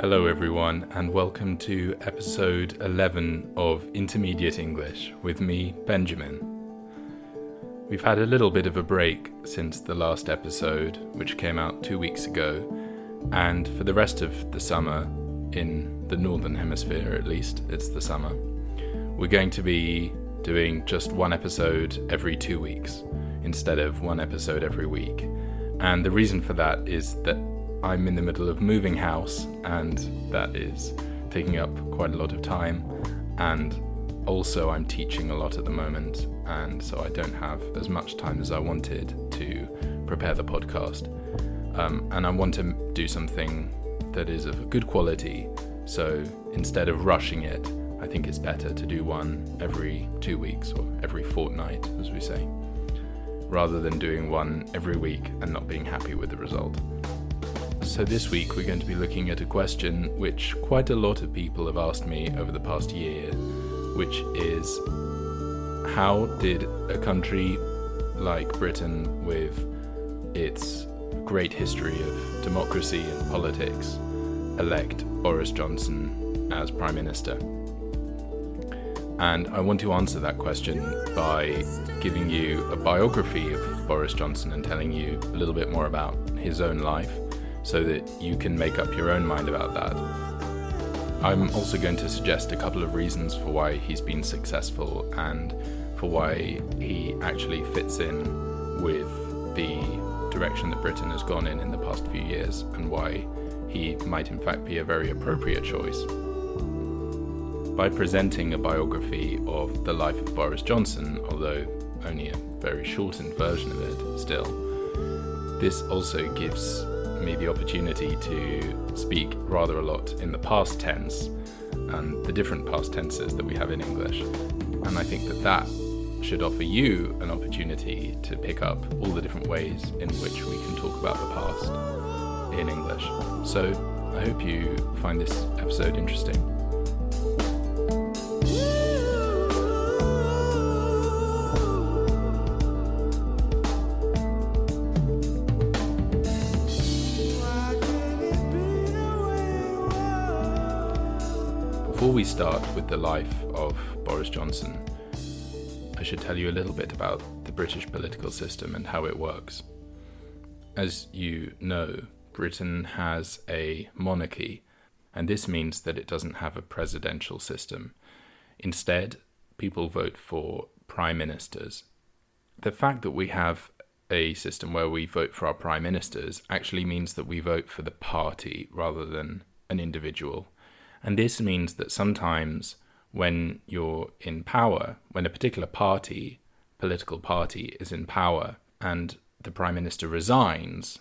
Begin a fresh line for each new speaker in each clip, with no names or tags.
Hello, everyone, and welcome to episode 11 of Intermediate English with me, Benjamin. We've had a little bit of a break since the last episode, which came out two weeks ago, and for the rest of the summer, in the Northern Hemisphere at least, it's the summer, we're going to be doing just one episode every two weeks instead of one episode every week. And the reason for that is that I'm in the middle of moving house, and that is taking up quite a lot of time. And also, I'm teaching a lot at the moment, and so I don't have as much time as I wanted to prepare the podcast. Um, and I want to do something that is of a good quality, so instead of rushing it, I think it's better to do one every two weeks or every fortnight, as we say, rather than doing one every week and not being happy with the result. So, this week we're going to be looking at a question which quite a lot of people have asked me over the past year, which is how did a country like Britain, with its great history of democracy and politics, elect Boris Johnson as Prime Minister? And I want to answer that question by giving you a biography of Boris Johnson and telling you a little bit more about his own life so that you can make up your own mind about that. I'm also going to suggest a couple of reasons for why he's been successful and for why he actually fits in with the direction that Britain has gone in in the past few years and why he might in fact be a very appropriate choice. By presenting a biography of the life of Boris Johnson, although only a very shortened version of it still, this also gives me the opportunity to speak rather a lot in the past tense and the different past tenses that we have in English. And I think that that should offer you an opportunity to pick up all the different ways in which we can talk about the past in English. So I hope you find this episode interesting. The life of Boris Johnson, I should tell you a little bit about the British political system and how it works. As you know, Britain has a monarchy, and this means that it doesn't have a presidential system. Instead, people vote for prime ministers. The fact that we have a system where we vote for our prime ministers actually means that we vote for the party rather than an individual. And this means that sometimes when you're in power, when a particular party, political party, is in power and the prime minister resigns,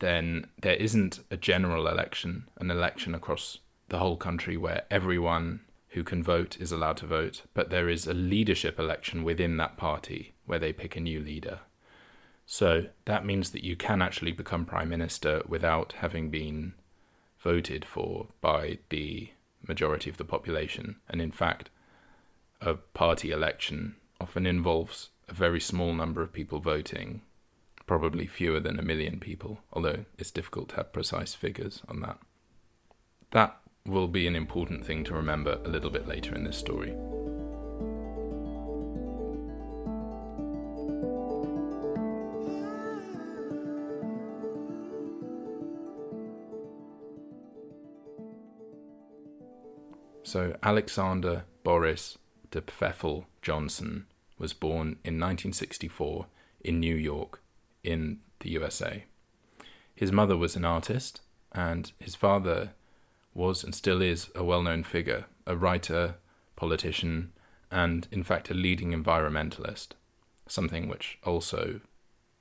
then there isn't a general election, an election across the whole country where everyone who can vote is allowed to vote, but there is a leadership election within that party where they pick a new leader. So that means that you can actually become prime minister without having been voted for by the majority of the population. And in fact, a party election often involves a very small number of people voting, probably fewer than a million people, although it's difficult to have precise figures on that. That will be an important thing to remember a little bit later in this story. So, Alexander Boris de Pfeffel Johnson was born in 1964 in New York, in the USA. His mother was an artist, and his father was and still is a well known figure, a writer, politician, and in fact a leading environmentalist, something which also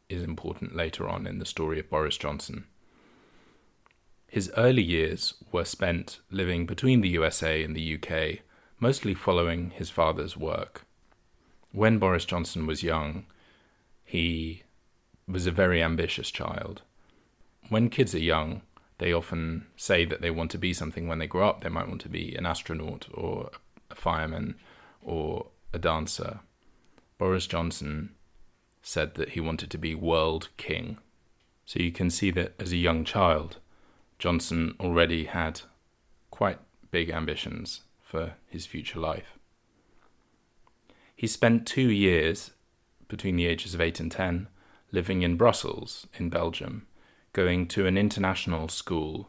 is important later on in the story of Boris Johnson. His early years were spent living between the USA and the UK, mostly following his father's work. When Boris Johnson was young, he was a very ambitious child. When kids are young, they often say that they want to be something when they grow up. They might want to be an astronaut or a fireman or a dancer. Boris Johnson said that he wanted to be world king. So you can see that as a young child, Johnson already had quite big ambitions for his future life. He spent two years between the ages of 8 and 10 living in Brussels, in Belgium, going to an international school.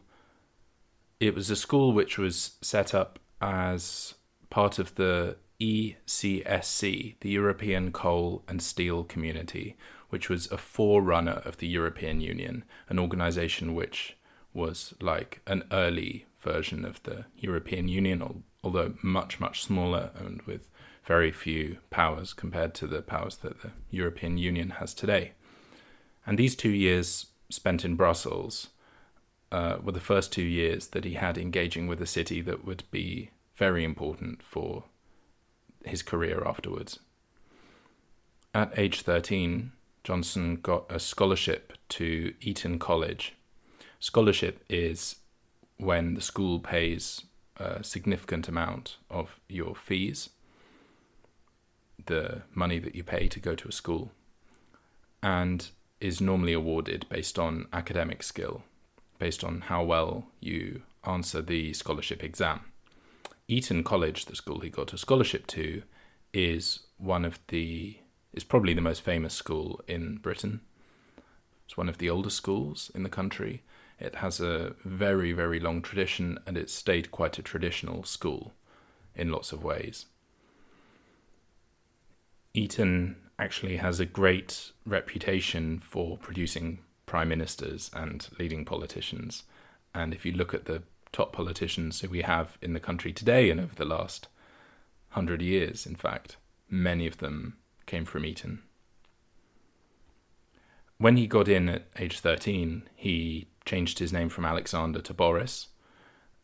It was a school which was set up as part of the ECSC, the European Coal and Steel Community, which was a forerunner of the European Union, an organization which was like an early version of the European Union, although much, much smaller and with very few powers compared to the powers that the European Union has today. And these two years spent in Brussels uh, were the first two years that he had engaging with a city that would be very important for his career afterwards. At age 13, Johnson got a scholarship to Eton College. Scholarship is when the school pays a significant amount of your fees, the money that you pay to go to a school, and is normally awarded based on academic skill, based on how well you answer the scholarship exam. Eton College, the school he got a scholarship to, is one of the is probably the most famous school in Britain. It's one of the oldest schools in the country. It has a very, very long tradition and it's stayed quite a traditional school in lots of ways. Eton actually has a great reputation for producing prime ministers and leading politicians. And if you look at the top politicians who we have in the country today and over the last hundred years, in fact, many of them came from Eton. When he got in at age 13, he changed his name from Alexander to Boris,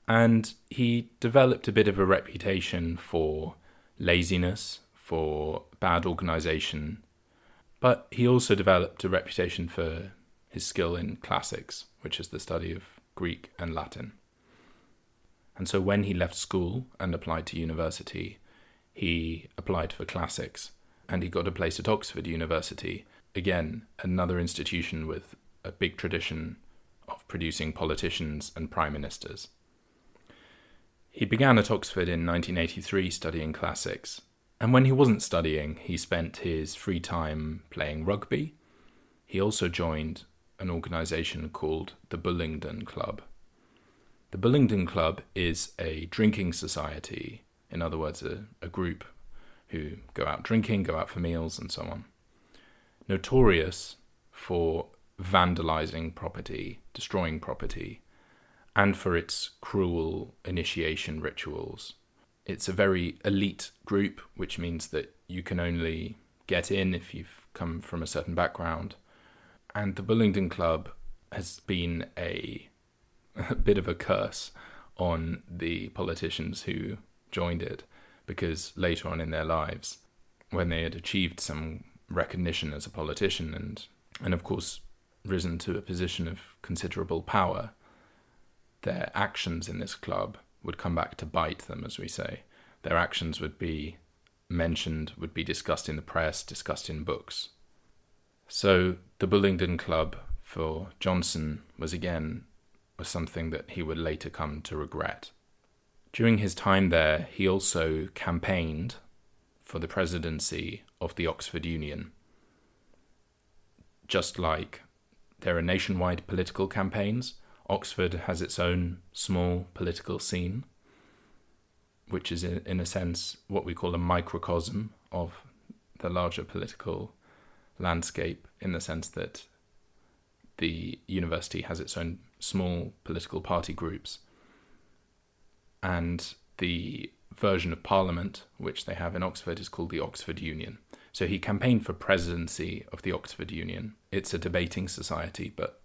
and he developed a bit of a reputation for laziness, for bad organization, but he also developed a reputation for his skill in classics, which is the study of Greek and Latin. And so when he left school and applied to university, he applied for classics and he got a place at Oxford University. Again, another institution with a big tradition producing politicians and prime ministers. He began at Oxford in 1983 studying classics, and when he wasn't studying, he spent his free time playing rugby. He also joined an organisation called the Bullingdon Club, the Bullingdon Club is a drinking society, in other words, a, a group who go out drinking, go out for meals, and so on. Notorious for vandalizing property, destroying property, and for its cruel initiation rituals. It's a very elite group, which means that you can only get in if you've come from a certain background. And the Bullingdon Club has been a a bit of a curse on the politicians who joined it because later on in their lives, when they had achieved some recognition as a politician and, and of course, risen to a position of considerable power, their actions in this club would come back to bite them, as we say. Their actions would be mentioned, would be discussed in the press, discussed in books. So the Bullingdon Club for Johnson was again was something that he would later come to regret. During his time there, he also campaigned for the presidency of the Oxford Union. Just like there are nationwide political campaigns, Oxford has its own small political scene, which is, in a sense, what we call a microcosm of the larger political landscape, in the sense that the university has its own small political party groups. And the version of parliament which they have in Oxford is called the Oxford Union. So he campaigned for presidency of the Oxford Union. It's a debating society, but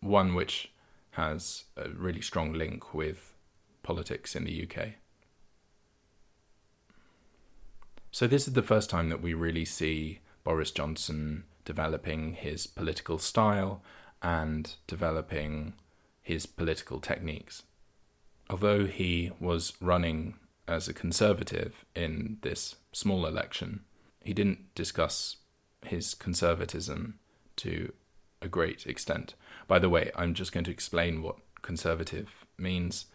one which has a really strong link with politics in the UK. So, this is the first time that we really see Boris Johnson developing his political style and developing his political techniques. Although he was running as a conservative in this small election, he didn't discuss his conservatism to a great extent. By the way, I'm just going to explain what conservative means.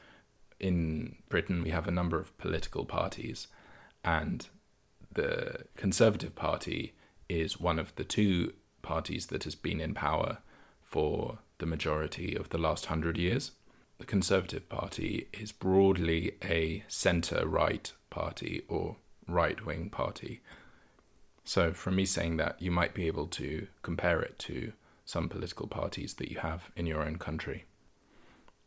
In Britain, we have a number of political parties, and the Conservative Party is one of the two parties that has been in power for the majority of the last hundred years. The Conservative Party is broadly a centre right party or right wing party. So, from me saying that, you might be able to compare it to some political parties that you have in your own country.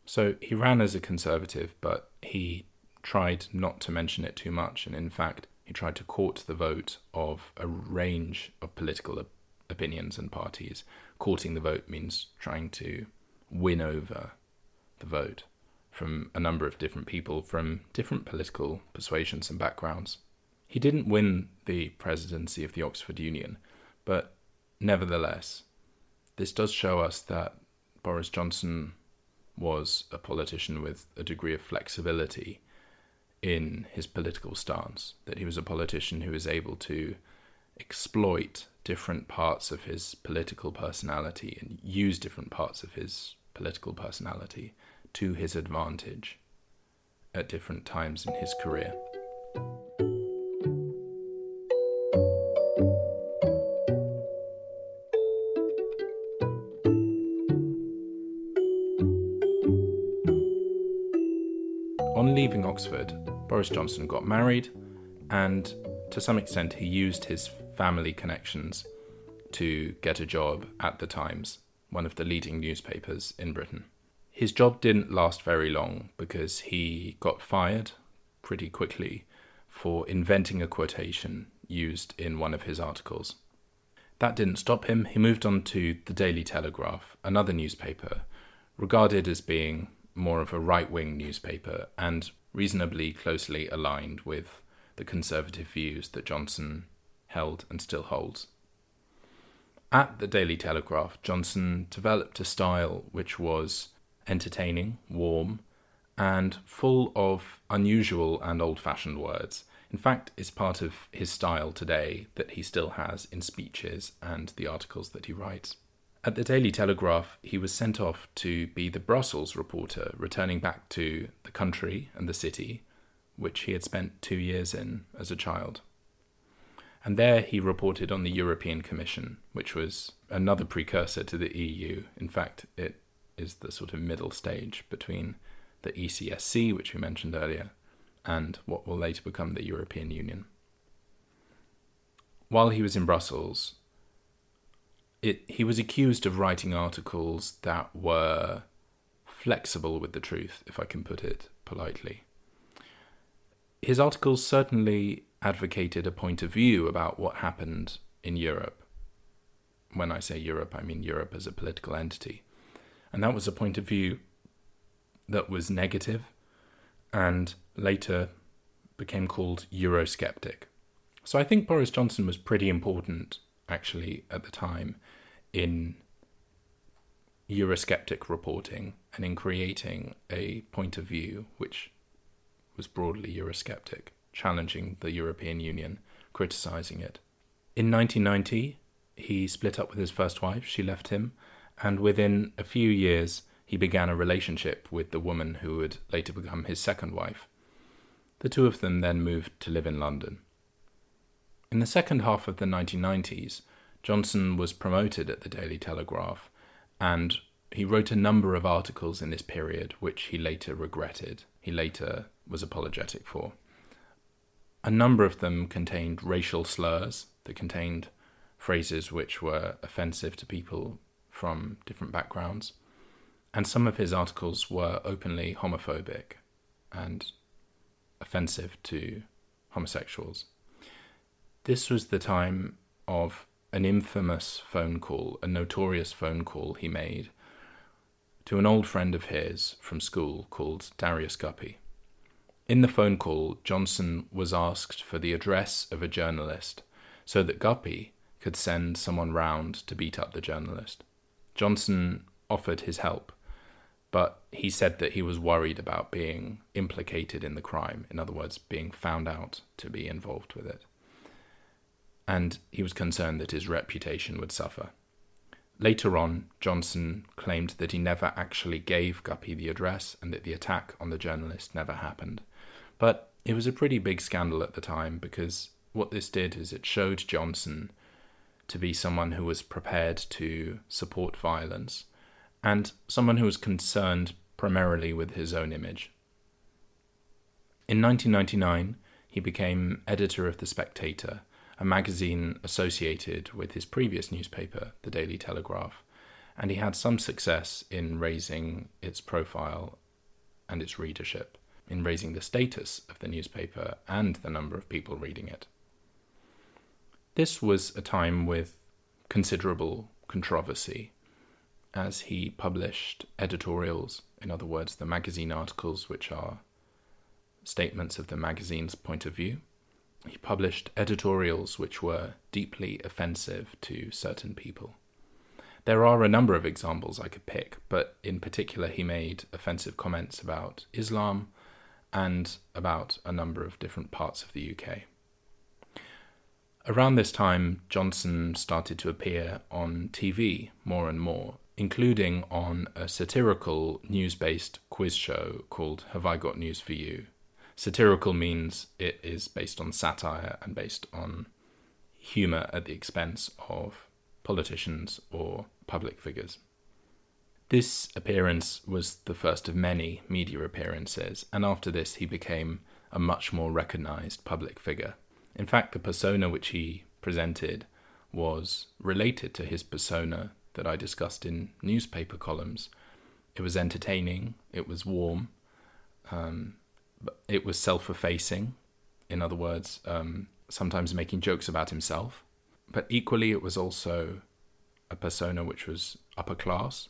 So, he ran as a conservative, but he tried not to mention it too much, and in fact, he tried to court the vote of a range of political op- opinions and parties. Courting the vote means trying to win over the vote from a number of different people from different political persuasions and backgrounds. He didn't win the presidency of the Oxford Union, but nevertheless, this does show us that Boris Johnson was a politician with a degree of flexibility in his political stance, that he was a politician who was able to exploit different parts of his political personality and use different parts of his political personality to his advantage at different times in his career. Oxford, Boris Johnson got married, and to some extent, he used his family connections to get a job at The Times, one of the leading newspapers in Britain. His job didn't last very long because he got fired pretty quickly for inventing a quotation used in one of his articles. That didn't stop him. He moved on to the Daily Telegraph, another newspaper, regarded as being more of a right wing newspaper and reasonably closely aligned with the conservative views that Johnson held and still holds. At the Daily Telegraph, Johnson developed a style which was entertaining, warm, and full of unusual and old fashioned words. In fact, it's part of his style today that he still has in speeches and the articles that he writes. At the Daily Telegraph, he was sent off to be the Brussels reporter, returning back to the country and the city, which he had spent two years in as a child. And there he reported on the European Commission, which was another precursor to the EU. In fact, it is the sort of middle stage between the ECSC, which we mentioned earlier, and what will later become the European Union. While he was in Brussels, it, he was accused of writing articles that were flexible with the truth, if I can put it politely. His articles certainly advocated a point of view about what happened in Europe. When I say Europe, I mean Europe as a political entity. And that was a point of view that was negative and later became called Eurosceptic. So I think Boris Johnson was pretty important, actually, at the time in Eurosceptic reporting and in creating a point of view which was broadly Eurosceptic, challenging the European Union, criticizing it. In 1990, he split up with his first wife, she left him, and within a few years he began a relationship with the woman who would later become his second wife. The two of them then moved to live in London. In the second half of the 1990s, Johnson was promoted at the Daily Telegraph, and he wrote a number of articles in this period which he later regretted, he later was apologetic for. A number of them contained racial slurs, they contained phrases which were offensive to people from different backgrounds. And some of his articles were openly homophobic and offensive to homosexuals. This was the time of an infamous phone call, a notorious phone call he made to an old friend of his from school called Darius Guppy. In the phone call, Johnson was asked for the address of a journalist so that Guppy could send someone round to beat up the journalist. Johnson offered his help, but he said that he was worried about being implicated in the crime, in other words, being found out to be involved with it. And he was concerned that his reputation would suffer. Later on, Johnson claimed that he never actually gave Guppy the address and that the attack on the journalist never happened. But it was a pretty big scandal at the time because what this did is it showed Johnson to be someone who was prepared to support violence and someone who was concerned primarily with his own image. In 1999, he became editor of The Spectator, a magazine associated with his previous newspaper, The Daily Telegraph, and he had some success in raising its profile and its readership, in raising the status of the newspaper and the number of people reading it. This was a time with considerable controversy as he published editorials, in other words, the magazine articles, which are statements of the magazine's point of view. He published editorials which were deeply offensive to certain people. There are a number of examples I could pick, but in particular, he made offensive comments about Islam and about a number of different parts of the UK. Around this time, Johnson started to appear on TV more and more, including on a satirical news based quiz show called Have I Got News for You? Satirical means it is based on satire and based on humour at the expense of politicians or public figures. This appearance was the first of many media appearances, and after this, he became a much more recognised public figure. In fact, the persona which he presented was related to his persona that I discussed in newspaper columns. It was entertaining, it was warm, um, it was self effacing. In other words, um, sometimes making jokes about himself. But equally, it was also a persona which was upper class,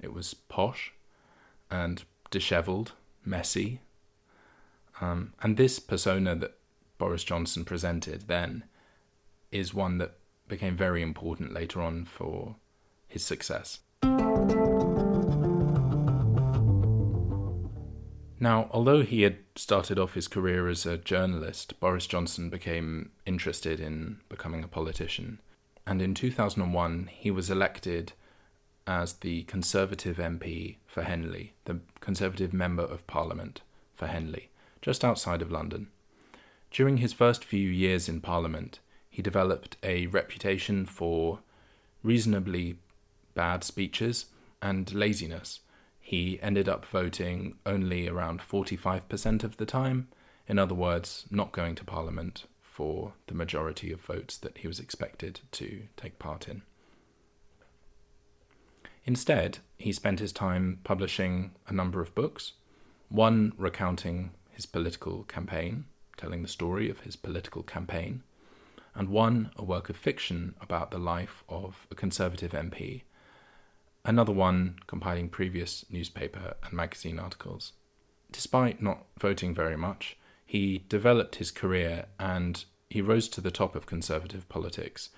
it was posh and disheveled, messy. Um, and this persona that Boris Johnson presented then is one that became very important later on for his success. Now, although he had started off his career as a journalist, Boris Johnson became interested in becoming a politician. And in 2001, he was elected as the Conservative MP for Henley, the Conservative Member of Parliament for Henley, just outside of London. During his first few years in Parliament, he developed a reputation for reasonably bad speeches, and laziness. He ended up voting only around 45% of the time, in other words, not going to Parliament for the majority of votes that he was expected to take part in. Instead, he spent his time publishing a number of books, one recounting his political campaign, telling the story of his political campaign, and one a work of fiction about the life of a Conservative MP another one compiling previous newspaper and magazine articles. Despite not voting very much, he developed his career and he rose to the top of conservative politics,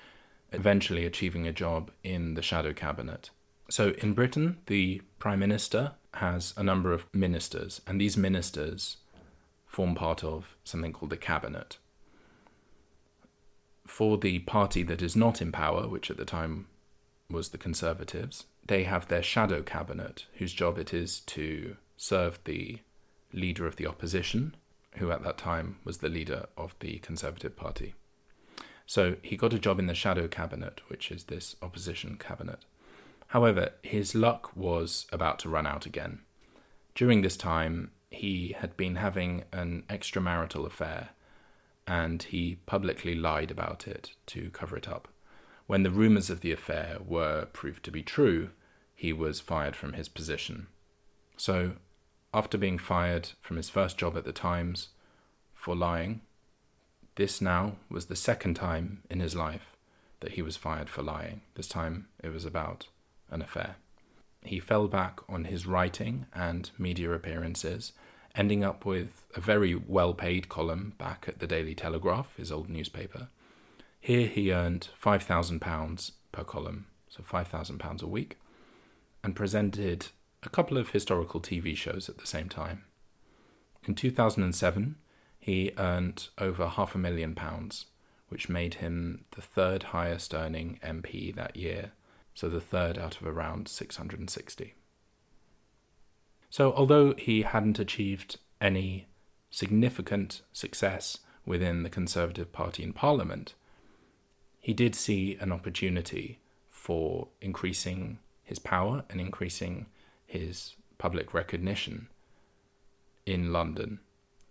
eventually achieving a job in the shadow cabinet. So in Britain, the Prime Minister has a number of ministers, and these ministers form part of something called the cabinet. For the party that is not in power, which at the time was the Conservatives, they have their shadow cabinet, whose job it is to serve the leader of the opposition, who at that time was the leader of the Conservative Party. So he got a job in the shadow cabinet, which is this opposition cabinet. However, his luck was about to run out again. During this time, he had been having an extramarital affair, and he publicly lied about it to cover it up. When the rumours of the affair were proved to be true, he was fired from his position. So, after being fired from his first job at the Times for lying, this now was the second time in his life that he was fired for lying. This time it was about an affair. He fell back on his writing and media appearances, ending up with a very well paid column back at the Daily Telegraph, his old newspaper, here he earned £5,000 per column, so £5,000 a week, and presented a couple of historical TV shows at the same time. In 2007, he earned over half a million pounds, which made him the third highest earning MP that year so the third out of around 660. So, although he hadn't achieved any significant success within the Conservative Party in Parliament, he did see an opportunity for increasing his power and increasing his public recognition in London.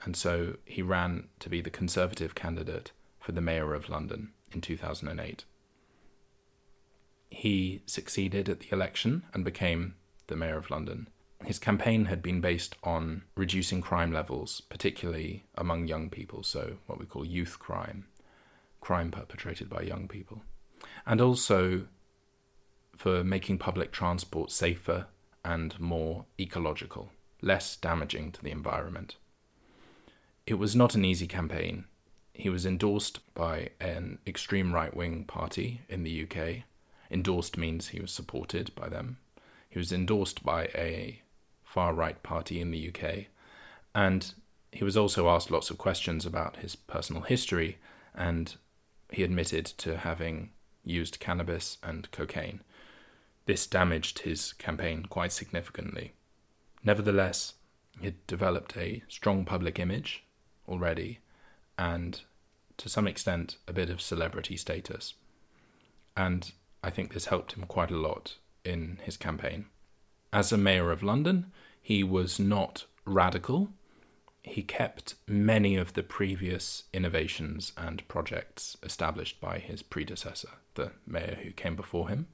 And so he ran to be the Conservative candidate for the Mayor of London in 2008. He succeeded at the election and became the Mayor of London. His campaign had been based on reducing crime levels, particularly among young people, so what we call youth crime, crime perpetrated by young people, and also for making public transport safer and more ecological, less damaging to the environment. It was not an easy campaign. He was endorsed by an extreme right wing party in the UK. Endorsed means he was supported by them. He was endorsed by a far right party in the UK. And he was also asked lots of questions about his personal history, and he admitted to having used cannabis and cocaine. This damaged his campaign quite significantly. Nevertheless, he had developed a strong public image already and, to some extent, a bit of celebrity status. And I think this helped him quite a lot in his campaign. As a mayor of London, he was not radical. He kept many of the previous innovations and projects established by his predecessor, the mayor who came before him.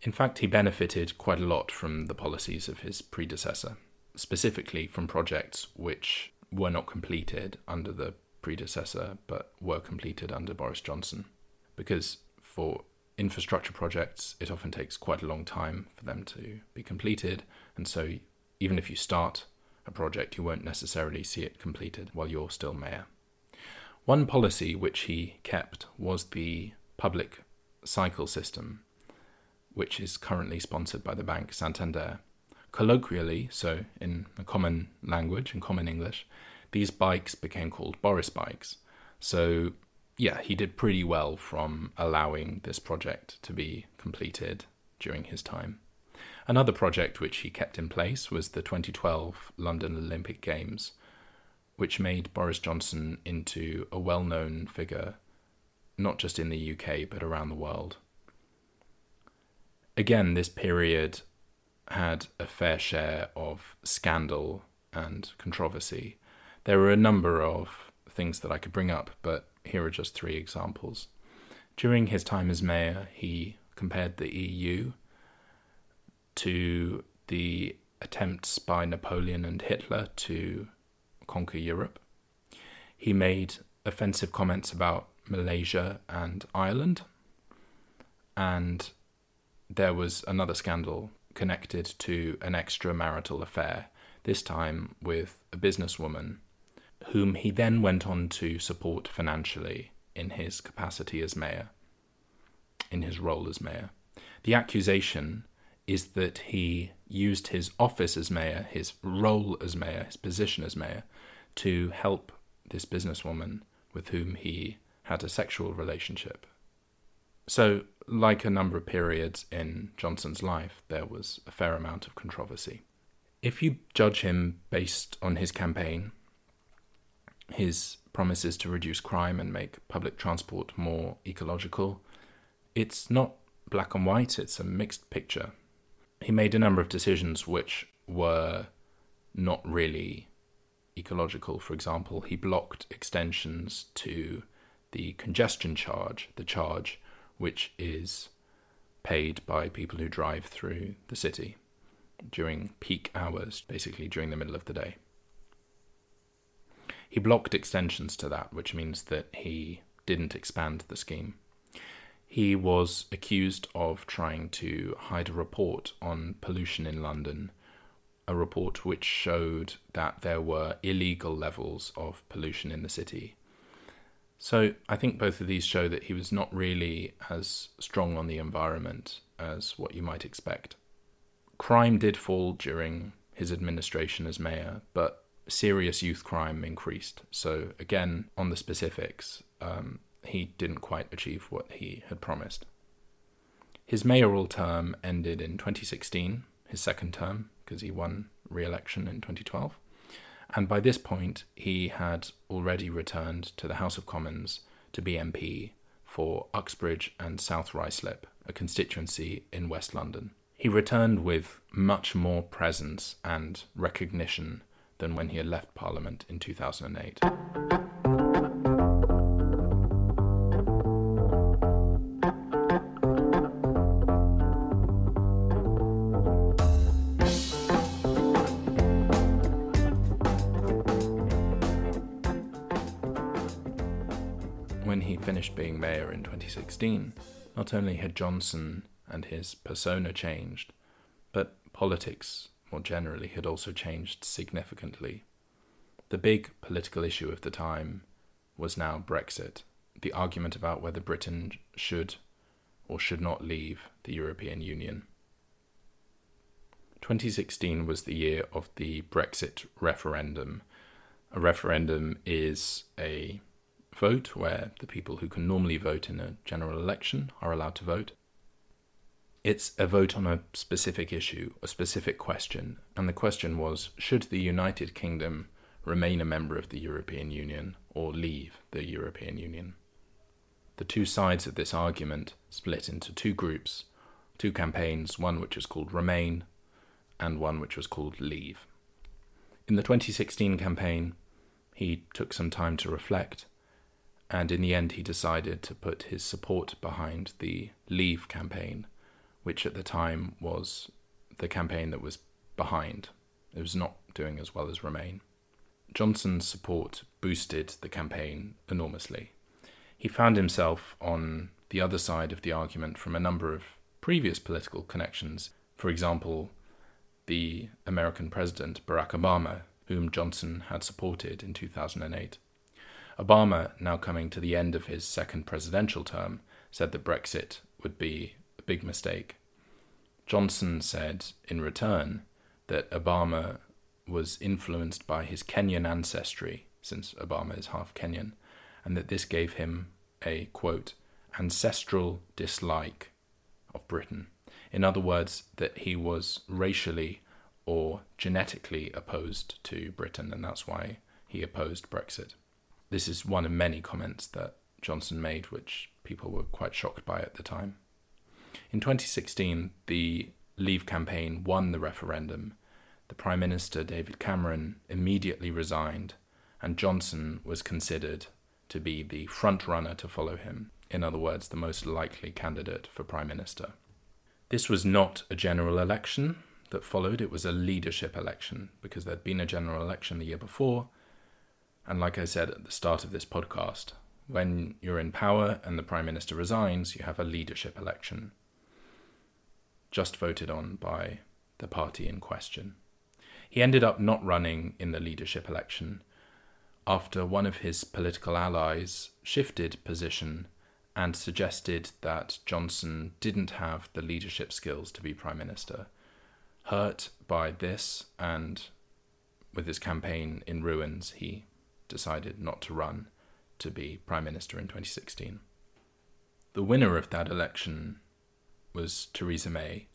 In fact, he benefited quite a lot from the policies of his predecessor, specifically from projects which were not completed under the predecessor but were completed under Boris Johnson. Because for infrastructure projects, it often takes quite a long time for them to be completed, and so even if you start a project, you won't necessarily see it completed while you're still mayor. One policy which he kept was the public cycle system, which is currently sponsored by the bank Santander. Colloquially, so in a common language, in common English, these bikes became called Boris bikes. So, yeah, he did pretty well from allowing this project to be completed during his time. Another project which he kept in place was the 2012 London Olympic Games, which made Boris Johnson into a well known figure, not just in the UK, but around the world again, this period had a fair share of scandal and controversy. There were a number of things that I could bring up, but here are just three examples. During his time as mayor, he compared the EU to the attempts by Napoleon and Hitler to conquer Europe. He made offensive comments about Malaysia and Ireland, and there was another scandal connected to an extramarital affair, this time with a businesswoman, whom he then went on to support financially in his capacity as mayor, in his role as mayor. The accusation is that he used his office as mayor, his role as mayor, his position as mayor, to help this businesswoman with whom he had a sexual relationship. So, like a number of periods in Johnson's life, there was a fair amount of controversy. If you judge him based on his campaign, his promises to reduce crime and make public transport more ecological, it's not black and white, it's a mixed picture. He made a number of decisions which were not really ecological. For example, he blocked extensions to the congestion charge, the charge which is paid by people who drive through the city during peak hours, basically during the middle of the day. He blocked extensions to that, which means that he didn't expand the scheme. He was accused of trying to hide a report on pollution in London, a report which showed that there were illegal levels of pollution in the city so I think both of these show that he was not really as strong on the environment as what you might expect. Crime did fall during his administration as mayor, but serious youth crime increased. So again, on the specifics, um, he didn't quite achieve what he had promised. His mayoral term ended in 2016, his second term, because he won re election in 2012. And by this point, he had already returned to the House of Commons to be MP for Uxbridge and South Ruislip, a constituency in West London. He returned with much more presence and recognition than when he had left Parliament in 2008. 2016, not only had Johnson and his persona changed, but politics more generally had also changed significantly. The big political issue of the time was now Brexit, the argument about whether Britain should or should not leave the European Union. 2016 was the year of the Brexit referendum. A referendum is a vote where the people who can normally vote in a general election are allowed to vote. It's a vote on a specific issue, a specific question, and the question was should the United Kingdom remain a member of the European Union or leave the European Union? The two sides of this argument split into two groups, two campaigns, one which was called Remain and one which was called Leave. In the 2016 campaign, he took some time to reflect, and in the end, he decided to put his support behind the Leave campaign which at the time was the campaign that was behind. It was not doing as well as Remain. Johnson's support boosted the campaign enormously. He found himself on the other side of the argument from a number of previous political connections. For example, the American president Barack Obama, whom Johnson had supported in 2008. Obama, now coming to the end of his second presidential term, said that Brexit would be a big mistake. Johnson said in return that Obama was influenced by his Kenyan ancestry, since Obama is half Kenyan, and that this gave him a quote, ancestral dislike of Britain. In other words, that he was racially or genetically opposed to Britain, and that's why he opposed Brexit. This is one of many comments that Johnson made, which people were quite shocked by at the time. In 2016, the Leave campaign won the referendum. The Prime Minister, David Cameron, immediately resigned, and Johnson was considered to be the front runner to follow him. In other words, the most likely candidate for Prime Minister. This was not a general election that followed, it was a leadership election because there'd been a general election the year before. And like I said at the start of this podcast, when you're in power and the Prime Minister resigns, you have a leadership election just voted on by the party in question. He ended up not running in the leadership election after one of his political allies shifted position and suggested that Johnson didn't have the leadership skills to be Prime Minister. Hurt by this and with his campaign in ruins, he decided not to run to be Prime Minister in 2016. The winner of that election was Theresa May,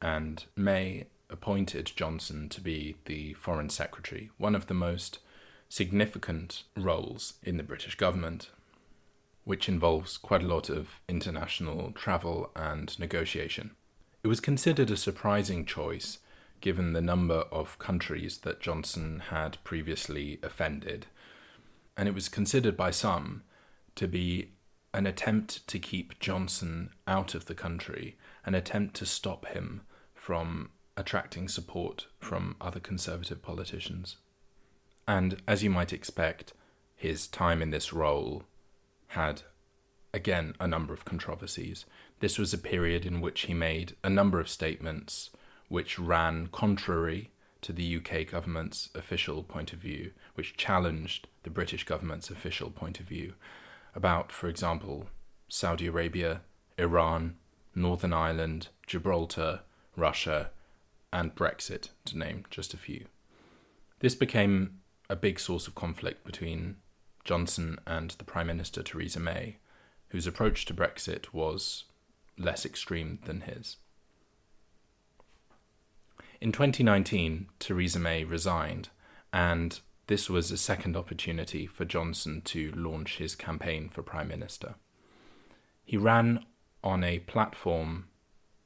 and May appointed Johnson to be the Foreign Secretary, one of the most significant roles in the British government, which involves quite a lot of international travel and negotiation. It was considered a surprising choice given the number of countries that Johnson had previously offended, and it was considered by some to be an attempt to keep Johnson out of the country, an attempt to stop him from attracting support from other conservative politicians. And as you might expect, his time in this role had, again, a number of controversies. This was a period in which he made a number of statements which ran contrary to the UK government's official point of view, which challenged the British government's official point of view about, for example, Saudi Arabia, Iran, Northern Ireland, Gibraltar, Russia, and Brexit, to name just a few. This became a big source of conflict between Johnson and the Prime Minister Theresa May, whose approach to Brexit was less extreme than his. In 2019, Theresa May resigned, and this was a second opportunity for Johnson to launch his campaign for Prime Minister. He ran on a platform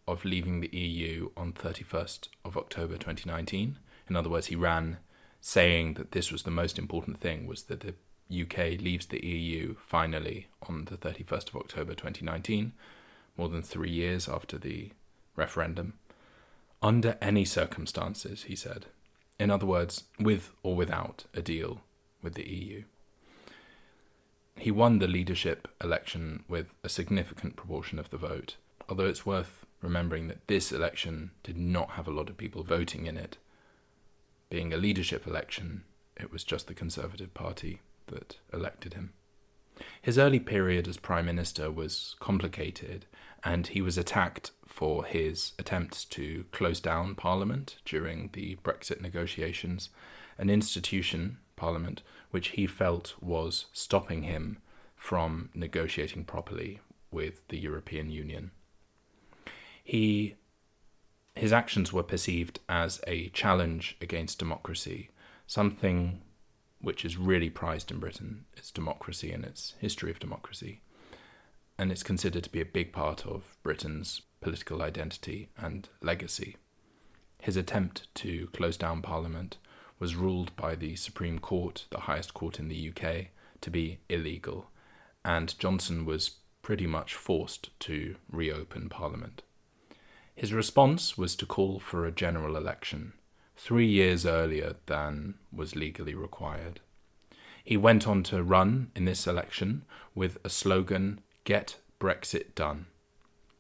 of leaving the EU on 31st of October 2019. In other words, he ran saying that this was the most important thing was that the UK leaves the EU finally on the 31st of October 2019, more than 3 years after the referendum. Under any circumstances, he said. In other words, with or without a deal with the EU. He won the leadership election with a significant proportion of the vote, although it's worth remembering that this election did not have a lot of people voting in it. Being a leadership election, it was just the Conservative Party that elected him. His early period as Prime Minister was complicated, and he was attacked for his attempts to close down Parliament during the Brexit negotiations, an institution, Parliament, which he felt was stopping him from negotiating properly with the European Union. He his actions were perceived as a challenge against democracy, something which is really prized in Britain, its democracy and its history of democracy. And it's considered to be a big part of Britain's political identity and legacy. His attempt to close down Parliament was ruled by the Supreme Court, the highest court in the UK, to be illegal, and Johnson was pretty much forced to reopen Parliament. His response was to call for a general election, three years earlier than was legally required. He went on to run in this election with a slogan Get Brexit Done.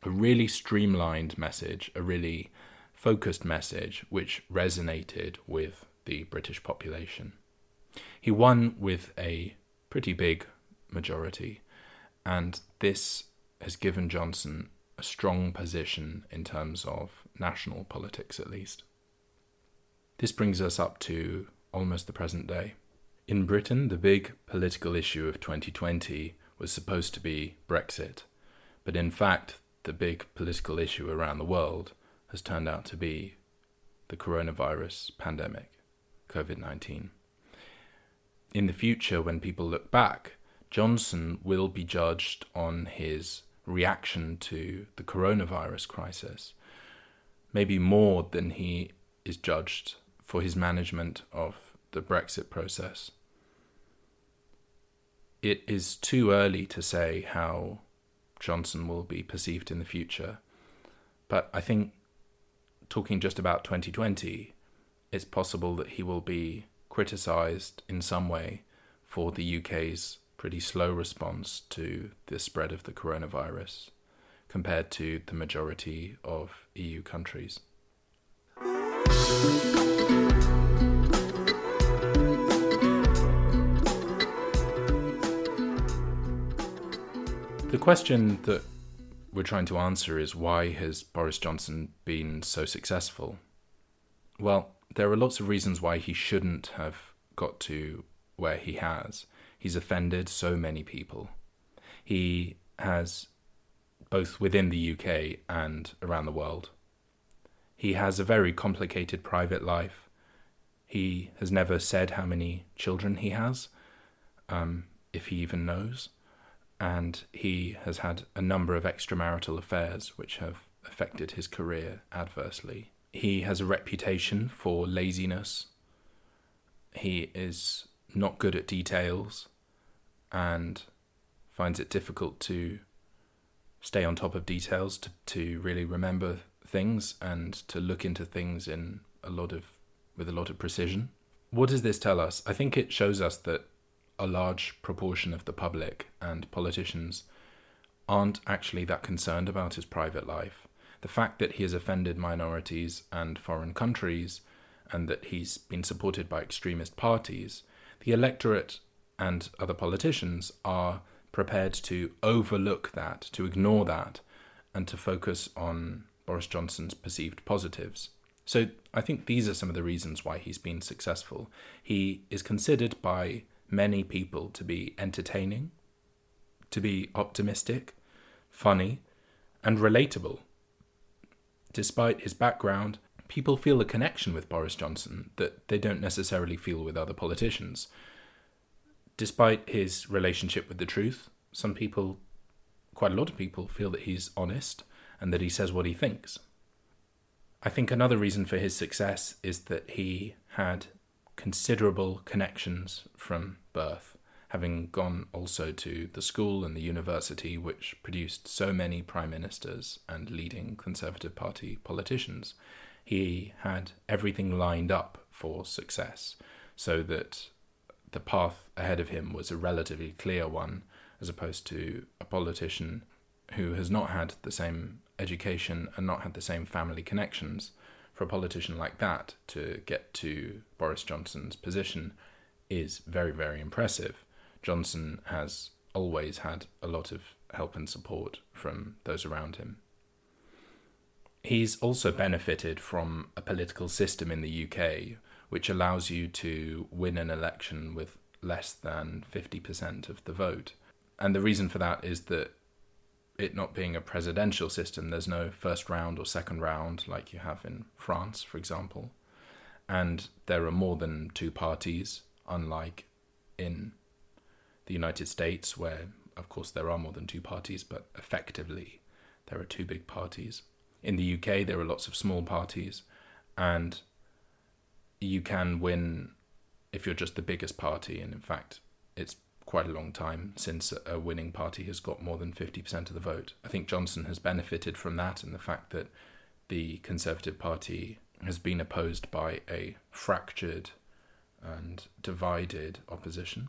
A really streamlined message, a really focused message which resonated with the British population. He won with a pretty big majority, and this has given Johnson a strong position in terms of national politics, at least. This brings us up to almost the present day. In Britain, the big political issue of 2020 was supposed to be Brexit, but in fact, the big political issue around the world has turned out to be the coronavirus pandemic, COVID 19. In the future, when people look back, Johnson will be judged on his reaction to the coronavirus crisis, maybe more than he is judged for his management of the Brexit process. It is too early to say how Johnson will be perceived in the future, but I think talking just about 2020, it's possible that he will be criticised in some way for the UK's pretty slow response to the spread of the coronavirus compared to the majority of EU countries. The question that we're trying to answer is why has Boris Johnson been so successful? Well, there are lots of reasons why he shouldn't have got to where he has. He's offended so many people. He has, both within the UK and around the world, he has a very complicated private life. He has never said how many children he has, um, if he even knows. And he has had a number of extramarital affairs which have affected his career adversely. He has a reputation for laziness. He is not good at details and finds it difficult to stay on top of details, to, to really remember things and to look into things in a lot of with a lot of precision. What does this tell us? I think it shows us that a large proportion of the public and politicians aren't actually that concerned about his private life. The fact that he has offended minorities and foreign countries and that he's been supported by extremist parties the electorate and other politicians are prepared to overlook that, to ignore that, and to focus on Boris Johnson's perceived positives. So I think these are some of the reasons why he's been successful. He is considered by many people to be entertaining, to be optimistic, funny, and relatable. Despite his background, people feel a connection with Boris Johnson that they don't necessarily feel with other politicians. Despite his relationship with the truth, some people, quite a lot of people, feel that he's honest and that he says what he thinks. I think another reason for his success is that he had considerable connections from birth, having gone also to the school and the university which produced so many prime ministers and leading Conservative Party politicians. He had everything lined up for success, so that the path ahead of him was a relatively clear one, as opposed to a politician who has not had the same education and not had the same family connections, for a politician like that to get to Boris Johnson's position is very, very impressive. Johnson has always had a lot of help and support from those around him. He's also benefited from a political system in the UK which allows you to win an election with less than 50% of the vote. And the reason for that is that it not being a presidential system, there's no first round or second round like you have in France, for example. And there are more than two parties, unlike in the United States, where, of course, there are more than two parties, but effectively there are two big parties. In the UK, there are lots of small parties, and you can win if you're just the biggest party. And in fact, it's quite a long time since a winning party has got more than 50% of the vote. I think Johnson has benefited from that and the fact that the Conservative Party has been opposed by a fractured and divided opposition.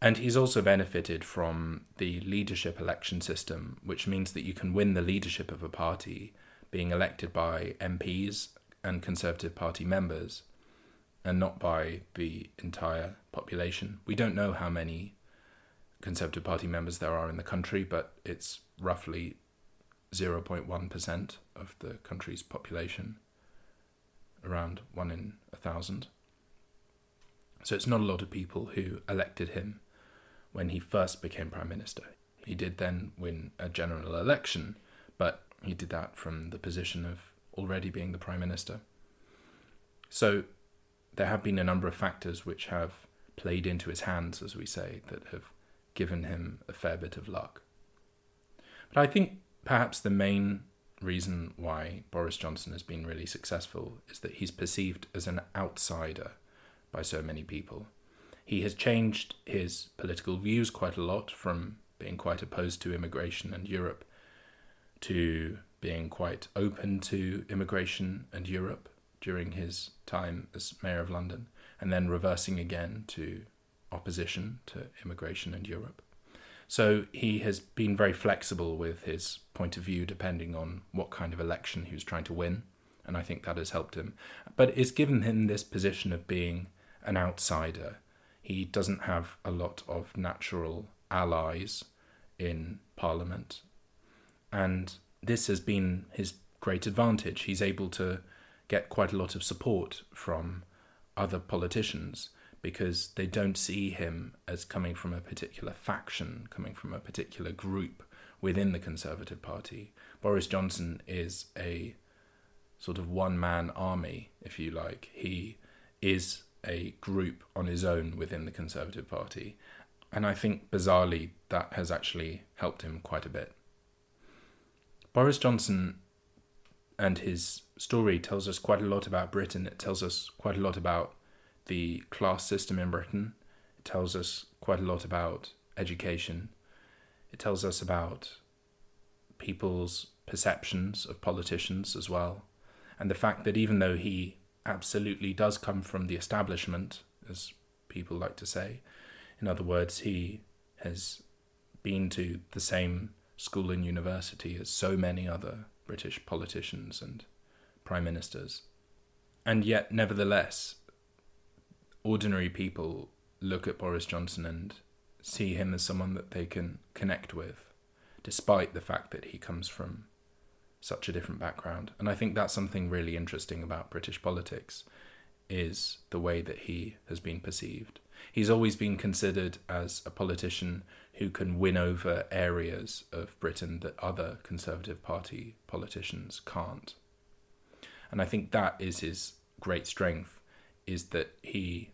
And he's also benefited from the leadership election system, which means that you can win the leadership of a party being elected by MPs and Conservative Party members and not by the entire population. We don't know how many Conservative Party members there are in the country, but it's roughly 0.1% of the country's population, around one in a thousand. So it's not a lot of people who elected him when he first became Prime Minister. He did then win a general election, but he did that from the position of already being the Prime Minister. So there have been a number of factors which have played into his hands, as we say, that have given him a fair bit of luck. But I think perhaps the main reason why Boris Johnson has been really successful is that he's perceived as an outsider by so many people. He has changed his political views quite a lot from being quite opposed to immigration and Europe to being quite open to immigration and Europe during his time as Mayor of London, and then reversing again to opposition to immigration in Europe. So he has been very flexible with his point of view depending on what kind of election he was trying to win, and I think that has helped him. But it's given him this position of being an outsider. He doesn't have a lot of natural allies in Parliament, and this has been his great advantage. He's able to get quite a lot of support from other politicians because they don't see him as coming from a particular faction, coming from a particular group within the Conservative Party. Boris Johnson is a sort of one man army, if you like. He is a group on his own within the Conservative Party. And I think bizarrely that has actually helped him quite a bit. Boris Johnson and his story tells us quite a lot about Britain. It tells us quite a lot about the class system in Britain. It tells us quite a lot about education. It tells us about people's perceptions of politicians as well. And the fact that even though he absolutely does come from the establishment, as people like to say, in other words, he has been to the same school and university as so many other British politicians and prime ministers. And yet, nevertheless, ordinary people look at Boris Johnson and see him as someone that they can connect with, despite the fact that he comes from such a different background. And I think that's something really interesting about British politics, is the way that he has been perceived. He's always been considered as a politician who can win over areas of Britain that other Conservative Party politicians can't. And I think that is his great strength, is that he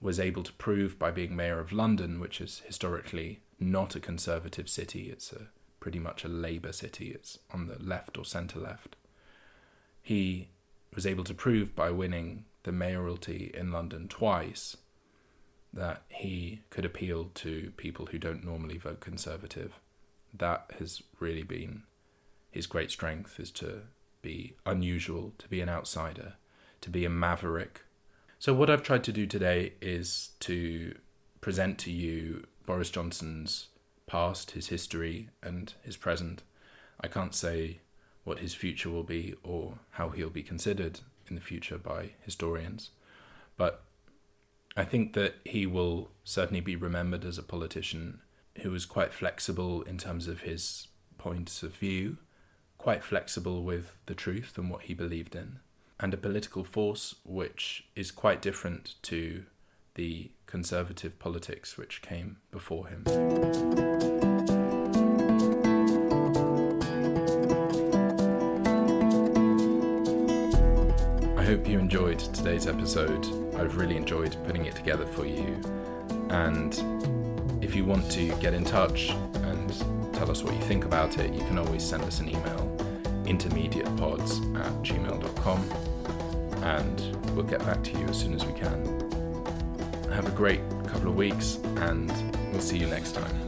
was able to prove by being mayor of London, which is historically not a conservative city, it's a pretty much a Labour city, it's on the left or centre left. He was able to prove by winning the mayoralty in London twice that he could appeal to people who don't normally vote conservative. That has really been his great strength is to be unusual, to be an outsider, to be a maverick. So, what I've tried to do today is to present to you Boris Johnson's past, his history, and his present. I can't say what his future will be or how he'll be considered in the future by historians, but I think that he will certainly be remembered as a politician who was quite flexible in terms of his points of view, quite flexible with the truth and what he believed in, and a political force which is quite different to the conservative politics which came before him. I hope you enjoyed today's episode. I've really enjoyed putting it together for you. And if you want to get in touch and tell us what you think about it, you can always send us an email intermediatepods at gmail.com and we'll get back to you as soon as we can. Have a great couple of weeks and we'll see you next time.